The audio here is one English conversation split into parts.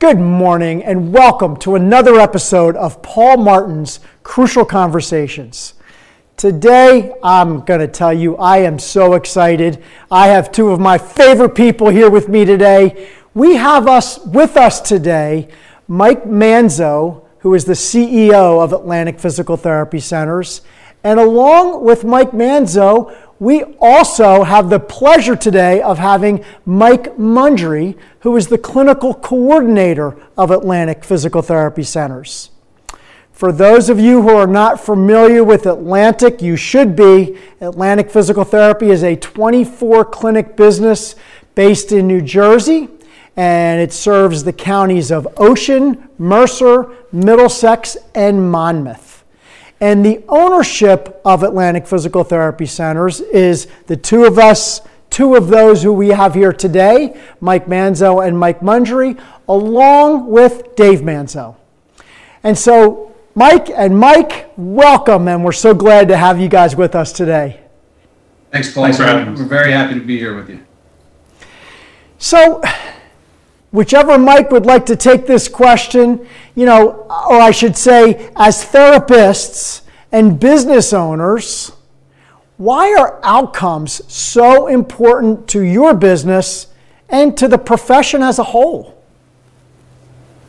Good morning and welcome to another episode of Paul Martin's Crucial Conversations. Today, I'm going to tell you I am so excited. I have two of my favorite people here with me today. We have us with us today Mike Manzo, who is the CEO of Atlantic Physical Therapy Centers, and along with Mike Manzo, we also have the pleasure today of having Mike Mundry, who is the clinical coordinator of Atlantic Physical Therapy Centers. For those of you who are not familiar with Atlantic, you should be. Atlantic Physical Therapy is a 24 clinic business based in New Jersey, and it serves the counties of Ocean, Mercer, Middlesex, and Monmouth. And the ownership of Atlantic Physical Therapy Centers is the two of us, two of those who we have here today, Mike Manzo and Mike Mundry, along with Dave Manzo. And so, Mike and Mike, welcome, and we're so glad to have you guys with us today. Thanks, Paul. Thanks for having us. We're very happy to be here with you. So, whichever Mike would like to take this question, you know, or I should say, as therapists and business owners, why are outcomes so important to your business and to the profession as a whole?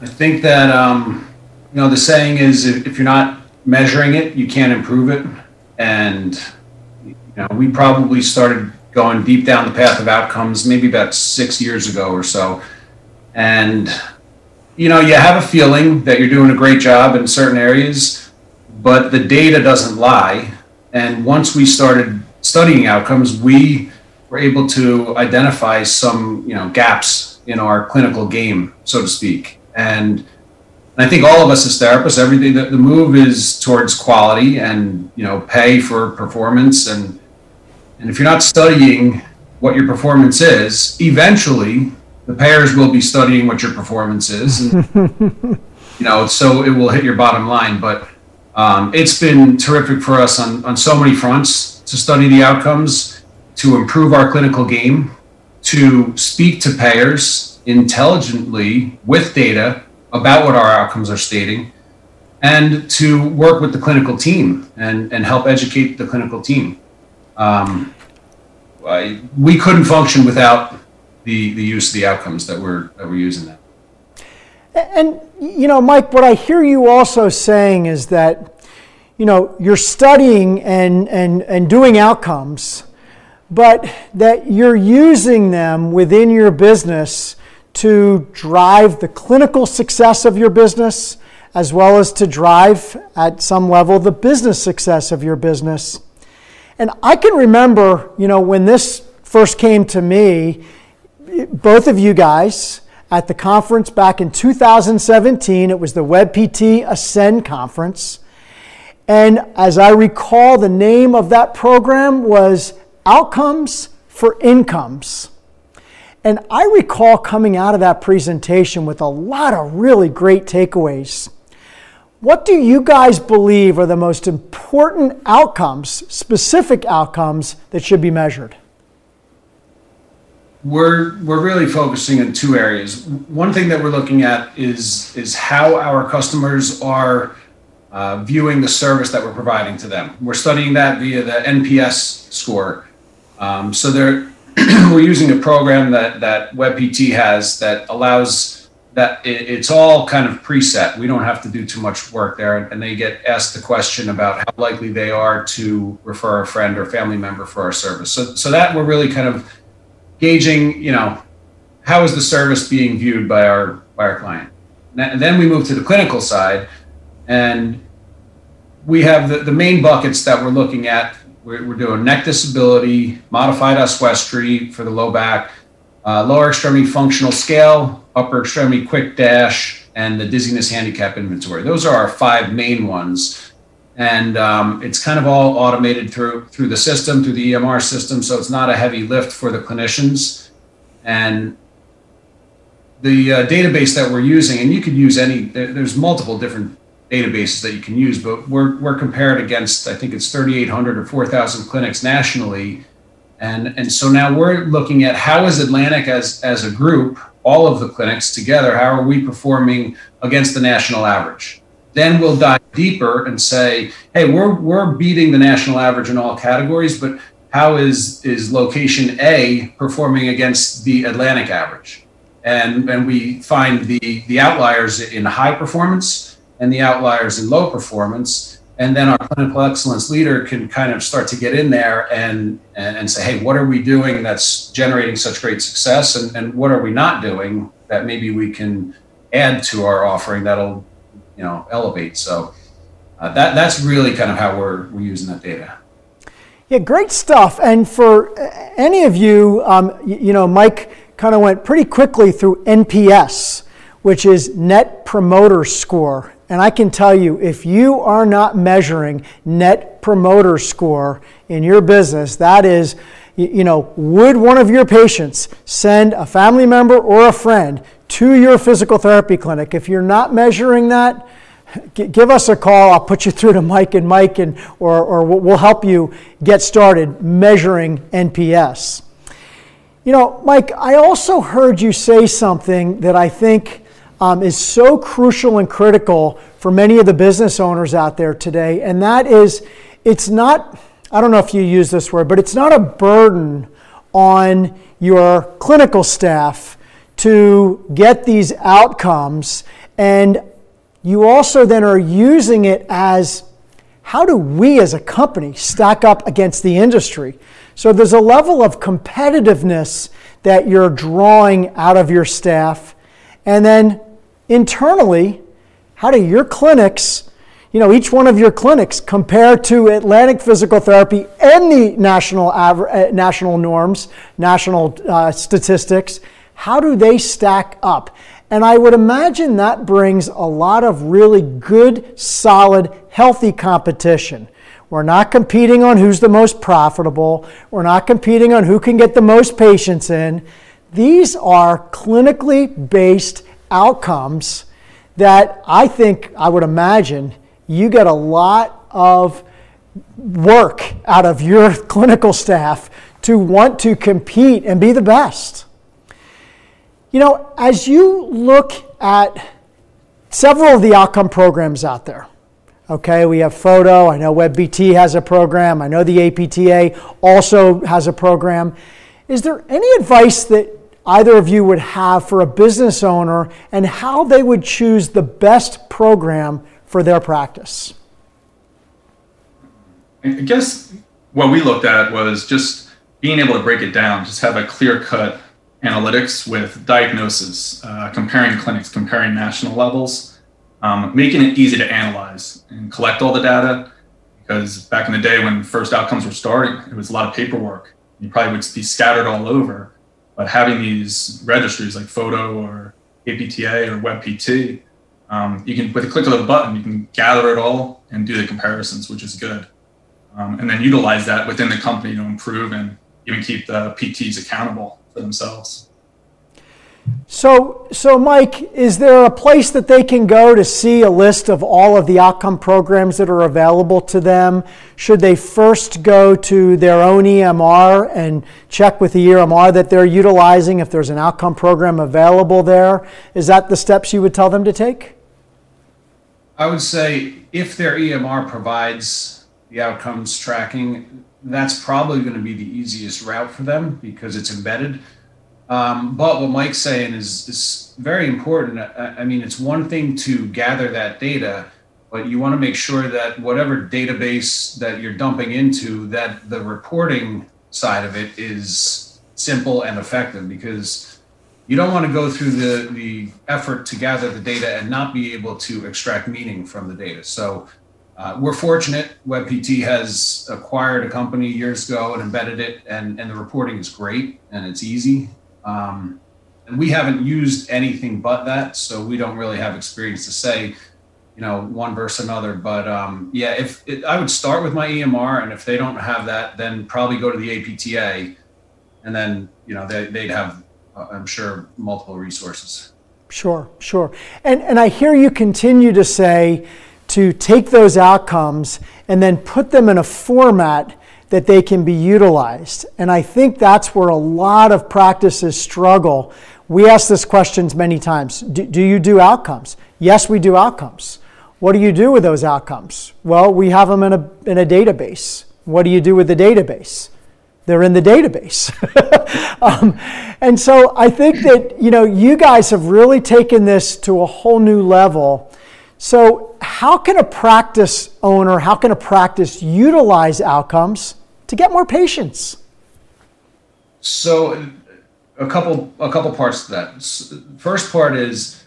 I think that, um, you know, the saying is if, you're not measuring it, you can't improve it. And, you know, we probably started going deep down the path of outcomes maybe about six years ago or so and you know you have a feeling that you're doing a great job in certain areas but the data doesn't lie. And once we started studying outcomes we were able to identify some you know gaps in our clinical game so to speak. And I think all of us as therapists, everything the, the move is towards quality and you know pay for performance. And and if you're not studying what your performance is, eventually the payers will be studying what your performance is, and, you know, so it will hit your bottom line. But um, it's been terrific for us on, on so many fronts to study the outcomes, to improve our clinical game, to speak to payers intelligently with data about what our outcomes are stating, and to work with the clinical team and, and help educate the clinical team. Um, I, we couldn't function without the the use the outcomes that we're that we're using them. And you know, Mike, what I hear you also saying is that you know you're studying and and and doing outcomes, but that you're using them within your business to drive the clinical success of your business as well as to drive at some level the business success of your business. And I can remember, you know, when this first came to me, both of you guys at the conference back in 2017. It was the WebPT Ascend conference. And as I recall, the name of that program was Outcomes for Incomes. And I recall coming out of that presentation with a lot of really great takeaways. What do you guys believe are the most important outcomes, specific outcomes, that should be measured? We're we're really focusing in two areas. One thing that we're looking at is is how our customers are uh, viewing the service that we're providing to them. We're studying that via the NPS score. Um, so we're using a program that that WebPT has that allows that it, it's all kind of preset. We don't have to do too much work there, and they get asked the question about how likely they are to refer a friend or family member for our service. So so that we're really kind of gauging, you know, how is the service being viewed by our by our client. And then we move to the clinical side, and we have the, the main buckets that we're looking at. We're, we're doing neck disability, modified oswestry for the low back, uh, lower extremity functional scale, upper extremity quick dash, and the dizziness handicap inventory. Those are our five main ones and um, it's kind of all automated through through the system, through the EMR system. So it's not a heavy lift for the clinicians. And the uh, database that we're using, and you could use any. There's multiple different databases that you can use, but we're we're compared against I think it's 3,800 or 4,000 clinics nationally, and and so now we're looking at how is Atlantic as as a group all of the clinics together, how are we performing against the national average? Then we'll dive deeper and say, hey, we're, we're beating the national average in all categories, but how is, is location A performing against the Atlantic average? And, and we find the, the outliers in high performance and the outliers in low performance and then our clinical excellence leader can kind of start to get in there and and, say hey what are we doing that's generating such great success and, and what are we not doing that maybe we can add to our offering that'll you know elevate. So uh, that that's really kind of how we're, we're using that data. Yeah great stuff. And for any of you um, you, you know mike kind of went pretty quickly through nps which is net promoter score. And I can tell you, if you are not measuring net promoter score in your business, that is, you know, would one of your patients send a family member or a friend to your physical therapy clinic? If you're not measuring that, give us a call. I'll put you through to Mike and Mike, and, or, or we'll help you get started measuring NPS. You know, Mike, I also heard you say something that I think um, is so crucial and critical for many of the business owners out there today. And that is, it's not, I don't know if you use this word, but it's not a burden on your clinical staff to get these outcomes. And you also then are using it as how do we as a company stack up against the industry? So there's a level of competitiveness that you're drawing out of your staff. And then internally, how do your clinics, you know, each one of your clinics compare to Atlantic Physical Therapy and the national, uh, national norms, national uh, statistics? How do they stack up? And I would imagine that brings a lot of really good, solid, healthy competition. We're not competing on who's the most profitable. We're not competing on who can get the most patients in. These are clinically based outcomes that I think, I would imagine, you get a lot of work out of your clinical staff to want to compete and be the best. You know, as you look at several of the outcome programs out there, okay, we have FOTO, I know WebPT has a program, I know the APTA also has a program. Is there any advice that either of you would have for a business owner and how they would choose the best program for their practice? I guess what we looked at was just being able to break it down, just have a clear cut analytics with diagnosis, uh, comparing clinics, comparing national levels, um, making it easy to analyze and collect all the data. Because back in the day when first outcomes were starting, it was a lot of paperwork. You probably would be scattered all over. But having these registries like FOTO or APTA or WebPT, um, you can with a click of a button, you can gather it all and do the comparisons, which is good. Um, and then utilize that within the company to improve and even keep the PTs accountable for themselves. So, so Mike, is there a place that they can go to see a list of all of the outcome programs that are available to them? Should they first go to their own EMR and check with the EMR that they're utilizing if there's an outcome program available there? Is that the steps you would tell them to take? I would say if their EMR provides the outcomes tracking, that's probably going to be the easiest route for them because it's embedded um, but what Mike's saying is, is very important. I, I mean, it's one thing to gather that data, but you want to make sure that whatever database that you're dumping into, that the reporting side of it is simple and effective because you don't want to go through the, the effort to gather the data and not be able to extract meaning from the data. So uh, we're fortunate. WebPT has acquired a company years ago and embedded it, and, and the reporting is great and it's easy. Um, and we haven't used anything but that, so we don't really have experience to say, you know, one versus another. But um, yeah, if it, I would start with my EMR, and if they don't have that, then probably go to the APTA, and then you know they, they'd have, uh, I'm sure, multiple resources. Sure, sure. And and I hear you continue to say to take those outcomes and then put them in a format that they can be utilized. And I think that's where a lot of practices struggle we ask this questions many times. Do, do you do outcomes? Yes, we do outcomes. What do you do with those outcomes? Well, we have them in a, in a database. What do you do with the database? They're in the database. um, and so I think that, you know, you guys have really taken this to a whole new level. So how can a practice owner, how can a practice utilize outcomes to get more patients? So a couple a couple parts to that. First part is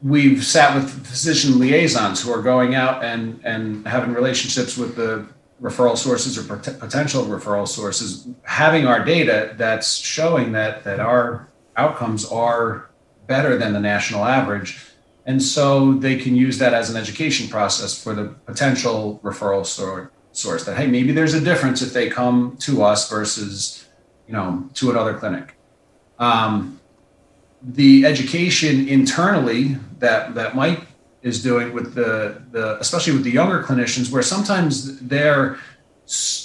we've sat with physician liaisons who are going out and and having relationships with the referral sources or pot- potential referral sources, having our data that's showing that that our outcomes are better than the national average. And so they can use that as an education process for the potential referral source that, hey, maybe there's a difference if they come to us versus you know, to another clinic. Um, the education internally that that Mike is doing with the the especially with the younger clinicians, where sometimes they're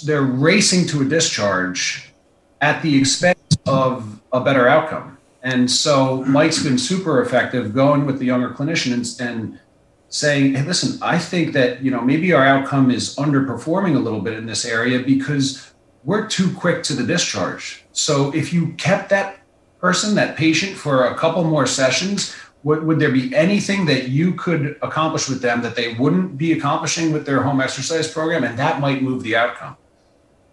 they're racing to a discharge at the expense of a better outcome. And so Mike's been super effective going with the younger clinicians and saying, "Hey, listen, I think that you know maybe our outcome is underperforming a little bit in this area because we're too quick to the discharge. So if you kept that person, that patient, for a couple more sessions, would, would there be anything that you could accomplish with them that they wouldn't be accomplishing with their home exercise program? And that might move the outcome.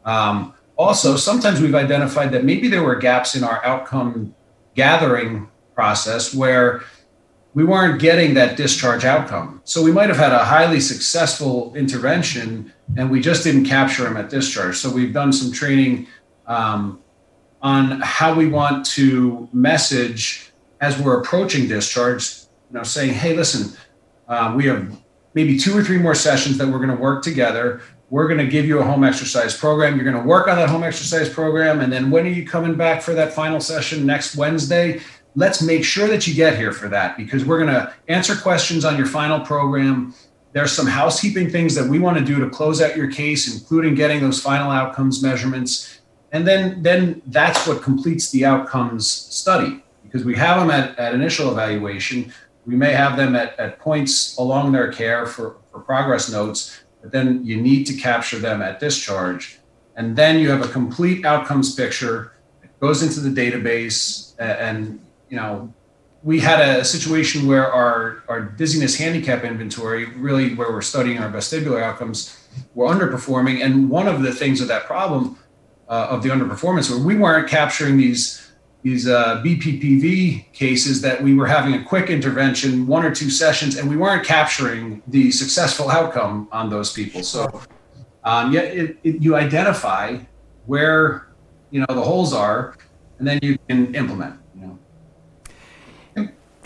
Um, also, sometimes we've identified that maybe there were gaps in our outcome gathering process where we weren't getting that discharge outcome. So we might have had a highly successful intervention and we just didn't capture them at discharge. So we've done some training um, on how we want to message as we're approaching discharge, you know, saying, hey, listen, uh, we have maybe two or three more sessions that we're going to work together. We're going to give you a home exercise program. You're going to work on that home exercise program. And then when are you coming back for that final session next Wednesday? let's make sure that you get here for that because we're going to answer questions on your final program. There's some housekeeping things that we want to do to close out your case, including getting those final outcomes measurements. And then, then that's what completes the outcomes study because we have them at, at initial evaluation. We may have them at, at points along their care for, for progress notes, but then you need to capture them at discharge. And then you have a complete outcomes picture that goes into the database and you know, we had a situation where our, our dizziness handicap inventory, really where we're studying our vestibular outcomes, were underperforming. And one of the things of that problem uh, of the underperformance where we weren't capturing these these uh, BPPV cases that we were having a quick intervention, one or two sessions, and we weren't capturing the successful outcome on those people. So, um, yeah, it, it, you identify where you know the holes are, and then you can implement.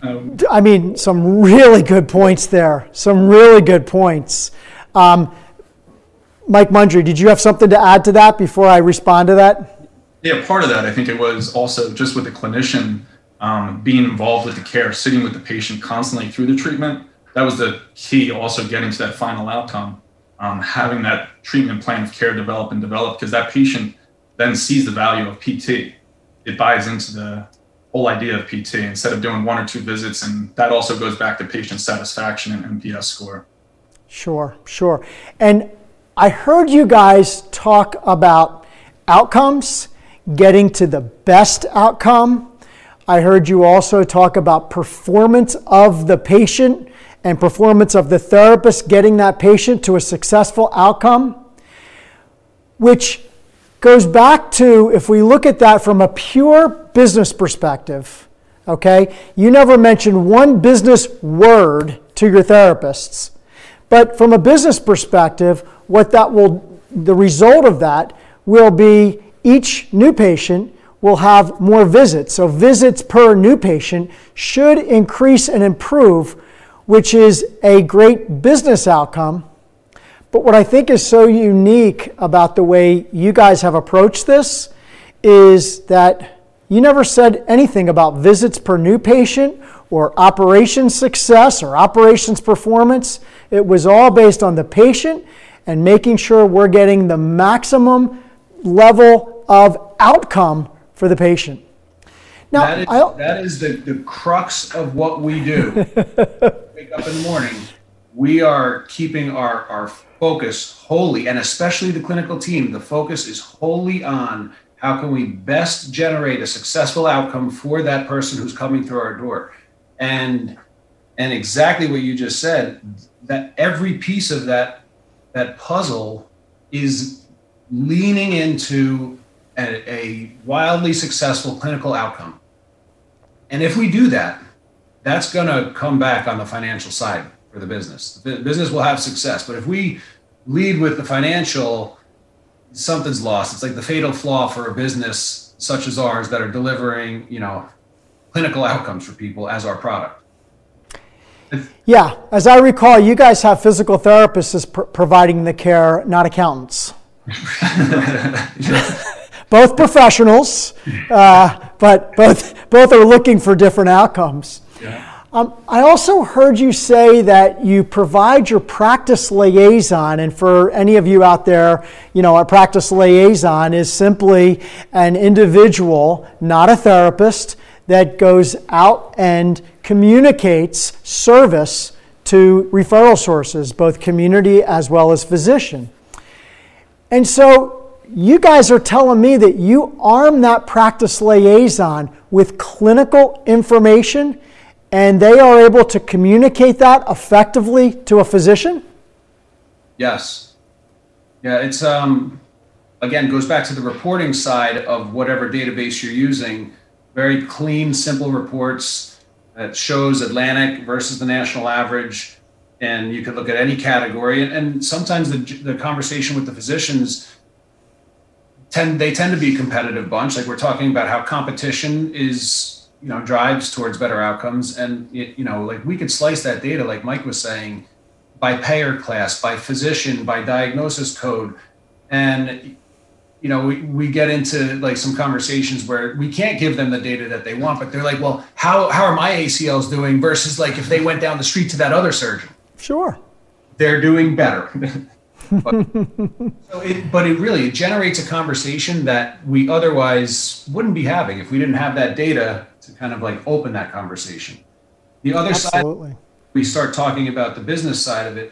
Um, I mean, some really good points there. Some really good points. Um, Mike Mundry, did you have something to add to that before I respond to that? Yeah, part of that, I think it was also just with the clinician um, being involved with the care, sitting with the patient constantly through the treatment. That was the key, also getting to that final outcome, um, having that treatment plan of care develop and develop, because that patient then sees the value of PT. It buys into the whole idea of PT instead of doing one or two visits. And that also goes back to patient satisfaction and NPS score. Sure, sure. And I heard you guys talk about outcomes, getting to the best outcome. I heard you also talk about performance of the patient and performance of the therapist getting that patient to a successful outcome, which goes back to if we look at that from a pure business perspective, okay, you never mention one business word to your therapists. But from a business perspective, what that will, the result of that will be each new patient will have more visits. So visits per new patient should increase and improve, which is a great business outcome but what I think is so unique about the way you guys have approached this is that you never said anything about visits per new patient or operations success or operations performance. It was all based on the patient and making sure we're getting the maximum level of outcome for the patient. Now, that is, that is the, the crux of what we do. Wake up in the morning, we are keeping our, our focus wholly, and especially the clinical team, the focus is wholly on how can we best generate a successful outcome for that person who's coming through our door. And and exactly what you just said, that every piece of that that puzzle is leaning into a, a wildly successful clinical outcome. And if we do that, that's going to come back on the financial side for the business. The business will have success. But if we lead with the financial, something's lost. It's like the fatal flaw for a business such as ours that are delivering, you know, clinical outcomes for people as our product. Yeah, as I recall, you guys have physical therapists as pr- providing the care, not accountants. both professionals, uh, but both both are looking for different outcomes. Um, I also heard you say that you provide your practice liaison, and for any of you out there, you know, a practice liaison is simply an individual, not a therapist, that goes out and communicates service to referral sources, both community as well as physician. And so you guys are telling me that you arm that practice liaison with clinical information and they are able to communicate that effectively to a physician? Yes. Yeah, it's um again goes back to the reporting side of whatever database you're using. Very clean, simple reports that shows Atlantic versus the national average, and you could look at any category. And, and sometimes the the conversation with the physicians tend they tend to be a competitive bunch. Like we're talking about how competition is you know drives towards better outcomes, and it, you know like we could slice that data, like Mike was saying, by payer class, by physician, by diagnosis code. And you know, we, we get into like some conversations where we can't give them the data that they want, but they're like, well, how, how are my ACLs doing versus like if they went down the street to that other surgeon? Sure. They're doing better. but, so it, but it really it generates a conversation that we otherwise wouldn't be having if we didn't have that data to kind of like open that conversation. The other side Absolutely. we start talking about the business side of it,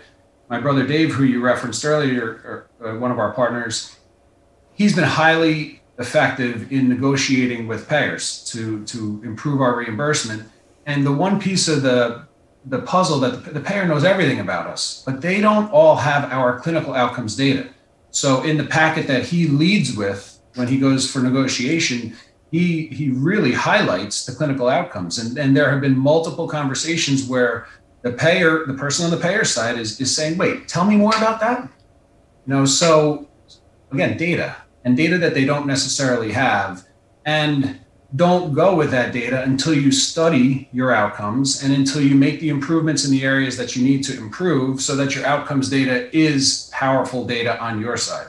my brother Dave, who you referenced earlier, or, uh, one of our partners, he's been highly effective in negotiating with payers to to improve our reimbursement. And the one piece of the the puzzle that the, payer knows everything about us, but they don't all have our clinical outcomes data. So in the packet that he leads with when he goes for negotiation, he he really highlights the clinical outcomes. And, and there have been multiple conversations where the payer, the person on the payer side is, is saying, wait, tell me more about that. You know, so again, data and data that they don't necessarily have. And don't go with that data until you study your outcomes and until you make the improvements in the areas that you need to improve so that your outcomes data is powerful data on your side.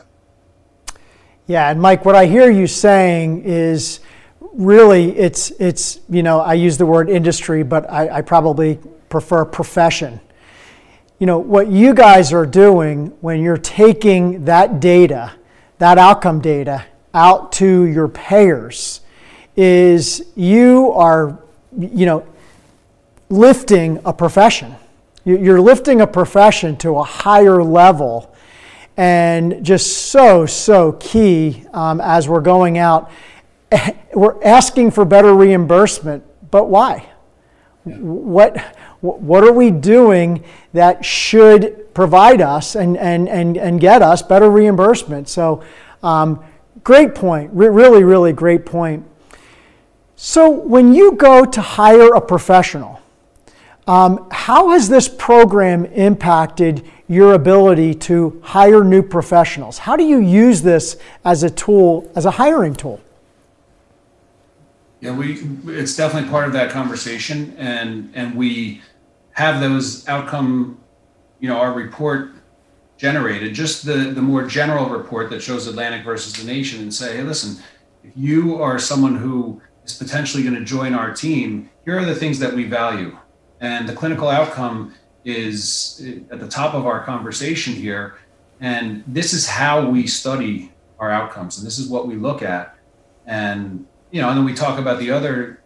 Yeah, and Mike, what I hear you saying is really it's it's you know I use the word industry, but I, I probably prefer profession. You know what you guys are doing when you're taking that data, that outcome data, out to your payers, is you are you know lifting a profession. You- You're lifting a profession to a higher level and just so so key um, as we're going out we're asking for better reimbursement but why? What what are we doing that should provide us and and and, and get us better reimbursement? So um, great point. Re- really really great point so when you go to hire a professional um, how has this program impacted your ability to hire new professionals? How do you use this as a tool, as a hiring tool? Yeah, we it's definitely part of that conversation, and and we have those outcome, you know, our report generated, just the the more general report that shows Atlantic versus the nation, and say, hey, listen, if you are someone who is potentially going to join our team, here are the things that we value, and the clinical outcome is eh, at the top of our conversation here, and this is how we study our outcomes, and this is what we look at, and you know, and then we talk about the other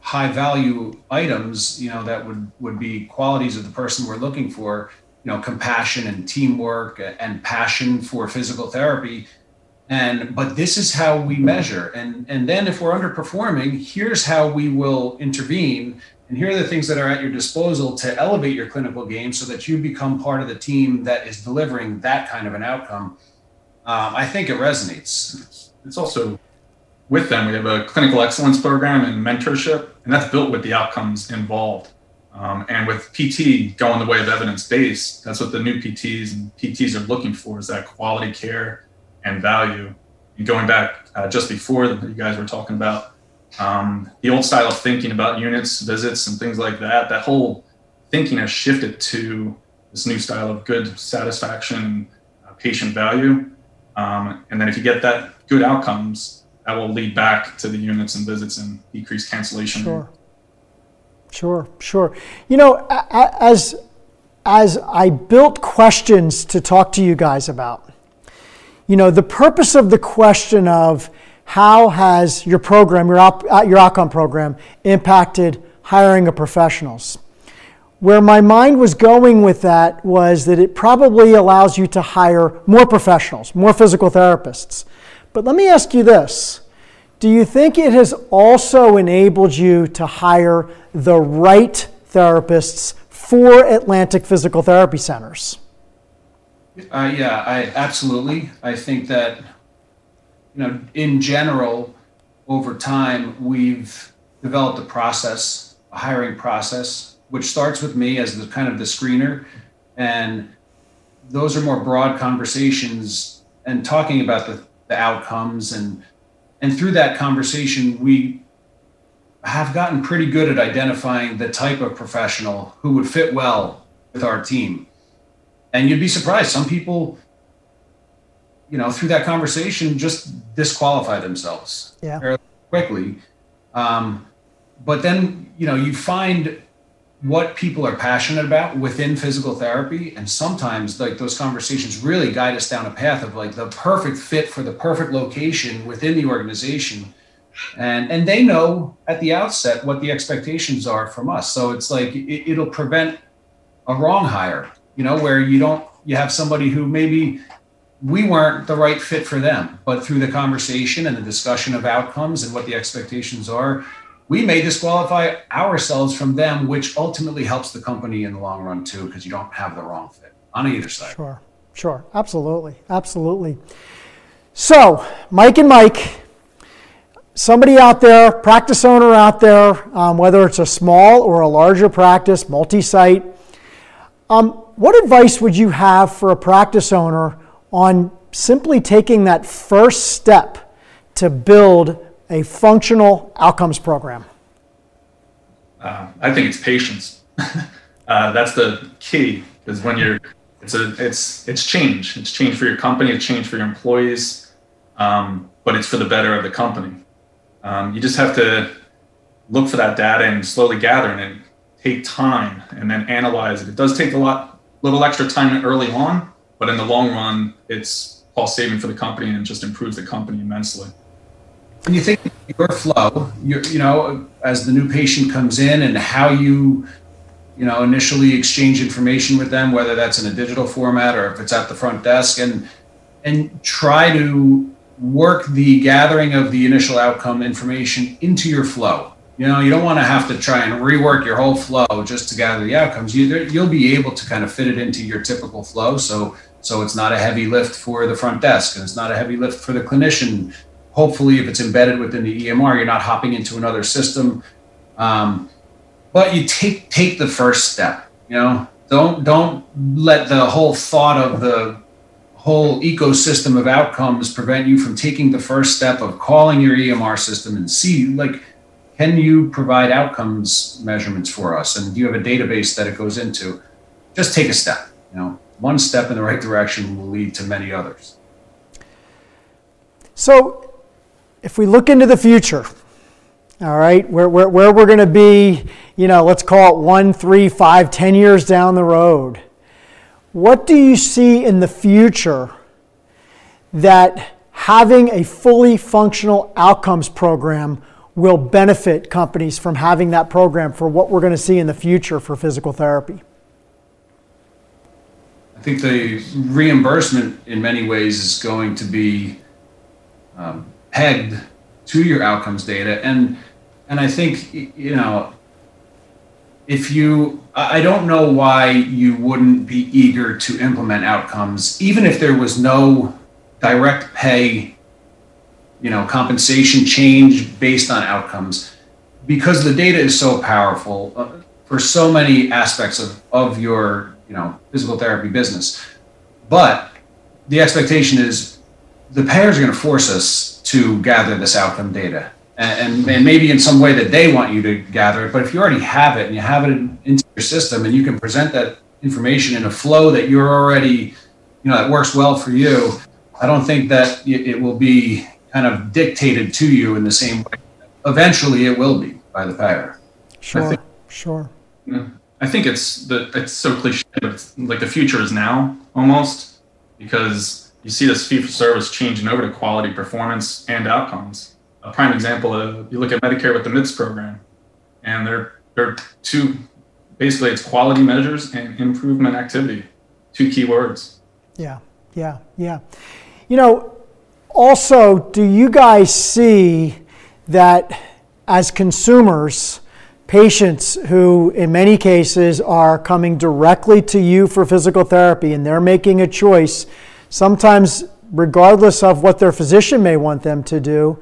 high value items, you know, that would, would be qualities of the person we're looking for, you know, compassion and teamwork eh, and passion for physical therapy. And but this is how we measure. And and then if we're underperforming, here's how we will intervene. And here are the things that are at your disposal to elevate your clinical game so that you become part of the team that is delivering that kind of an outcome. Um, I think it resonates. It's also with them, we have a clinical excellence program and mentorship, and that's built with the outcomes involved. Um, and with PT going the way of evidence based, that's what the new PTs and PTs are looking for is that quality care and value. And going back uh, just before that, you guys were talking about um, the old style of thinking about units, visits, and things like that. That whole thinking has shifted to this new style of good satisfaction, uh, patient value. Um, and then if you get that good outcomes, that will lead back to the units and visits and decrease cancellation. Sure. Sure, sure. You know, as as I built questions to talk to you guys about, you know, the purpose of the question of how has your program, your, op, uh, your outcome program, impacted hiring of professionals? Where my mind was going with that was that it probably allows you to hire more professionals, more physical therapists. But let me ask you this Do you think it has also enabled you to hire the right therapists for Atlantic Physical Therapy Centers? Uh, yeah, I absolutely. I think that, you know, in general, over time, we've developed a process, a hiring process, which starts with me as the kind of the screener. And those are more broad conversations and talking about the the outcomes and and through that conversation we have gotten pretty good at identifying the type of professional who would fit well with our team and you'd be surprised. Some people you know through that conversation just disqualify themselves yeah. quickly. Um, but then you know you find what people are passionate about within physical therapy. And sometimes like those conversations really guide us down a path of like the perfect fit for the perfect location within the organization. And and they know at the outset what the expectations are from us. So it's like it, it'll prevent a wrong hire you know where you don't you have somebody who maybe we weren't the right fit for them but through the conversation and the discussion of outcomes and what the expectations are we may disqualify ourselves from them, which ultimately helps the company in the long run too, because you don't have the wrong fit on either side. Sure, sure, absolutely, absolutely. So, Mike and Mike, somebody out there, practice owner out there, um, whether it's a small or a larger practice, multi site, um, what advice would you have for a practice owner on simply taking that first step to build a functional outcomes program? Uh, I think it's patience. uh, that's the key. Is when you're, it's a, it's, it's change. It's change for your company. It's change for your employees, um, but it's for the better of the company. Um, you just have to look for that data and slowly gather and then take time and then analyze it. It does take a lot, little extra time early on, but in the long run, it's cost saving for the company and just improves the company immensely when you think your flow, you you know, as the new patient comes in and how you, you know, initially exchange information with them, whether that's in a digital format or if it's at the front desk, and and try to work the gathering of the initial outcome information into your flow. You know, you don't want to have to try and rework your whole flow just to gather the outcomes. You, you'll be able to kind of fit it into your typical flow. So, so it's not a heavy lift for the front desk, and it's not a heavy lift for the clinician hopefully if it's embedded within the EMR, you're not hopping into another system. Um, but you take take the first step. You know, don't don't let the whole thought of the whole ecosystem of outcomes prevent you from taking the first step of calling your EMR system and see like can you provide outcomes measurements for us? And do you have a database that it goes into? Just take a step you know one step in the right direction will lead to many others. So if we look into the future, all right, where, where, where we're going to be, you know, let's call it one, three, five, ten years down the road, what do you see in the future that having a fully functional outcomes program will benefit companies from having that program for what we're going to see in the future for physical therapy? I think the reimbursement in many ways is going to be um, pegged to your outcomes data. And, and I think, you know, if you, I don't know why you wouldn't be eager to implement outcomes, even if there was no direct pay, you know, compensation change based on outcomes, because the data is so powerful uh, for so many aspects of, of your, you know, physical therapy business. But the expectation is the payers are going to force us to gather this outcome data and, and maybe in some way that they want you to gather it. But if you already have it and you have it in, into your system and you can present that information in a flow that you're already, you know, that works well for you, I don't think that it will be kind of dictated to you in the same way. Eventually, it will be by the payer. Sure, think, sure. I think it's the it's so cliche, but like the future is now almost because you see this fee for service changing over to quality, performance, and outcomes a prime example of you look at Medicare with the MIPS program, and they're they're two basically it's quality measures and improvement activity, two key words. Yeah, yeah, yeah. You know, also, do you guys see that as consumers? patients who, in many cases, are coming directly to you for physical therapy and they're making a choice, sometimes regardless of what their physician may want them to do,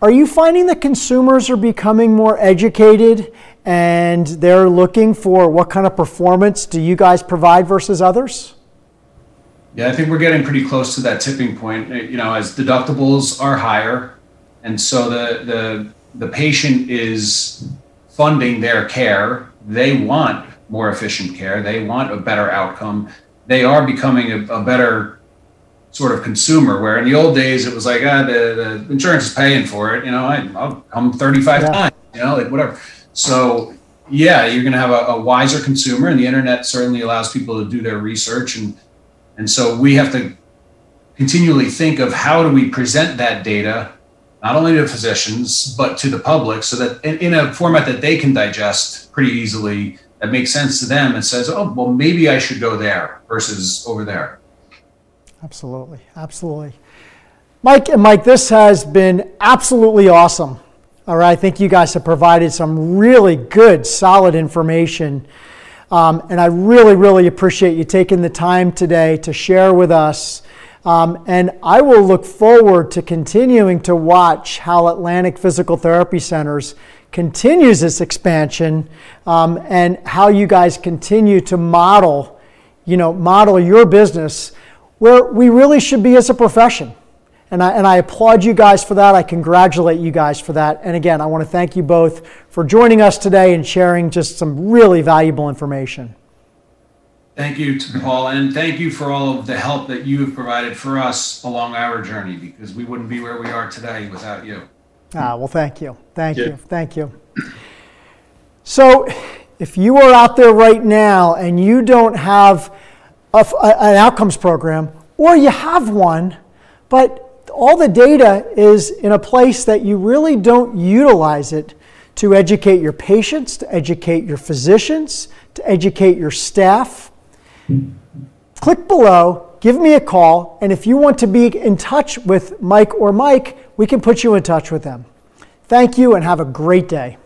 are you finding that consumers are becoming more educated and they're looking for what kind of performance do you guys provide versus others? Yeah, I think we're getting pretty close to that tipping point. You know, as deductibles are higher, and so the the the patient is funding their care. They want more efficient care. They want a better outcome. They are becoming a, a better sort of consumer where in the old days it was like ah, the, the insurance is paying for it you know I, will come 35 yeah. times you know like whatever so yeah you're going to have a, a, wiser consumer and the internet certainly allows people to do their research and and so we have to continually think of how do we present that data not only to physicians but to the public so that in, in a format that they can digest pretty easily that makes sense to them and says oh well maybe i should go there versus over there Absolutely, absolutely. Mike and Mike, this has been absolutely awesome. All right, I think you guys have provided some really good, solid information. Um, and I really, really appreciate you taking the time today to share with us. Um, and I will look forward to continuing to watch how Atlantic Physical Therapy Centers continues its expansion um, and how you guys continue to model, you know, model your business where we really should be as a profession. And I, and I applaud you guys for that. I congratulate you guys for that. And again, I want to thank you both for joining us today and sharing just some really valuable information. Thank you to Paul, and thank you for all of the help that you have provided for us along our journey because we wouldn't be where we are today without you. Ah, well, thank you. Thank yeah. you. Thank you. So, if you are out there right now and you don't have a, an outcomes program, or you have one, but all the data is in a place that you really don't utilize it to educate your patients, to educate your physicians, to educate your staff. Click below, give me a call, and if you want to be in touch with Mike or Mike, we can put you in touch with them. Thank you and have a great day.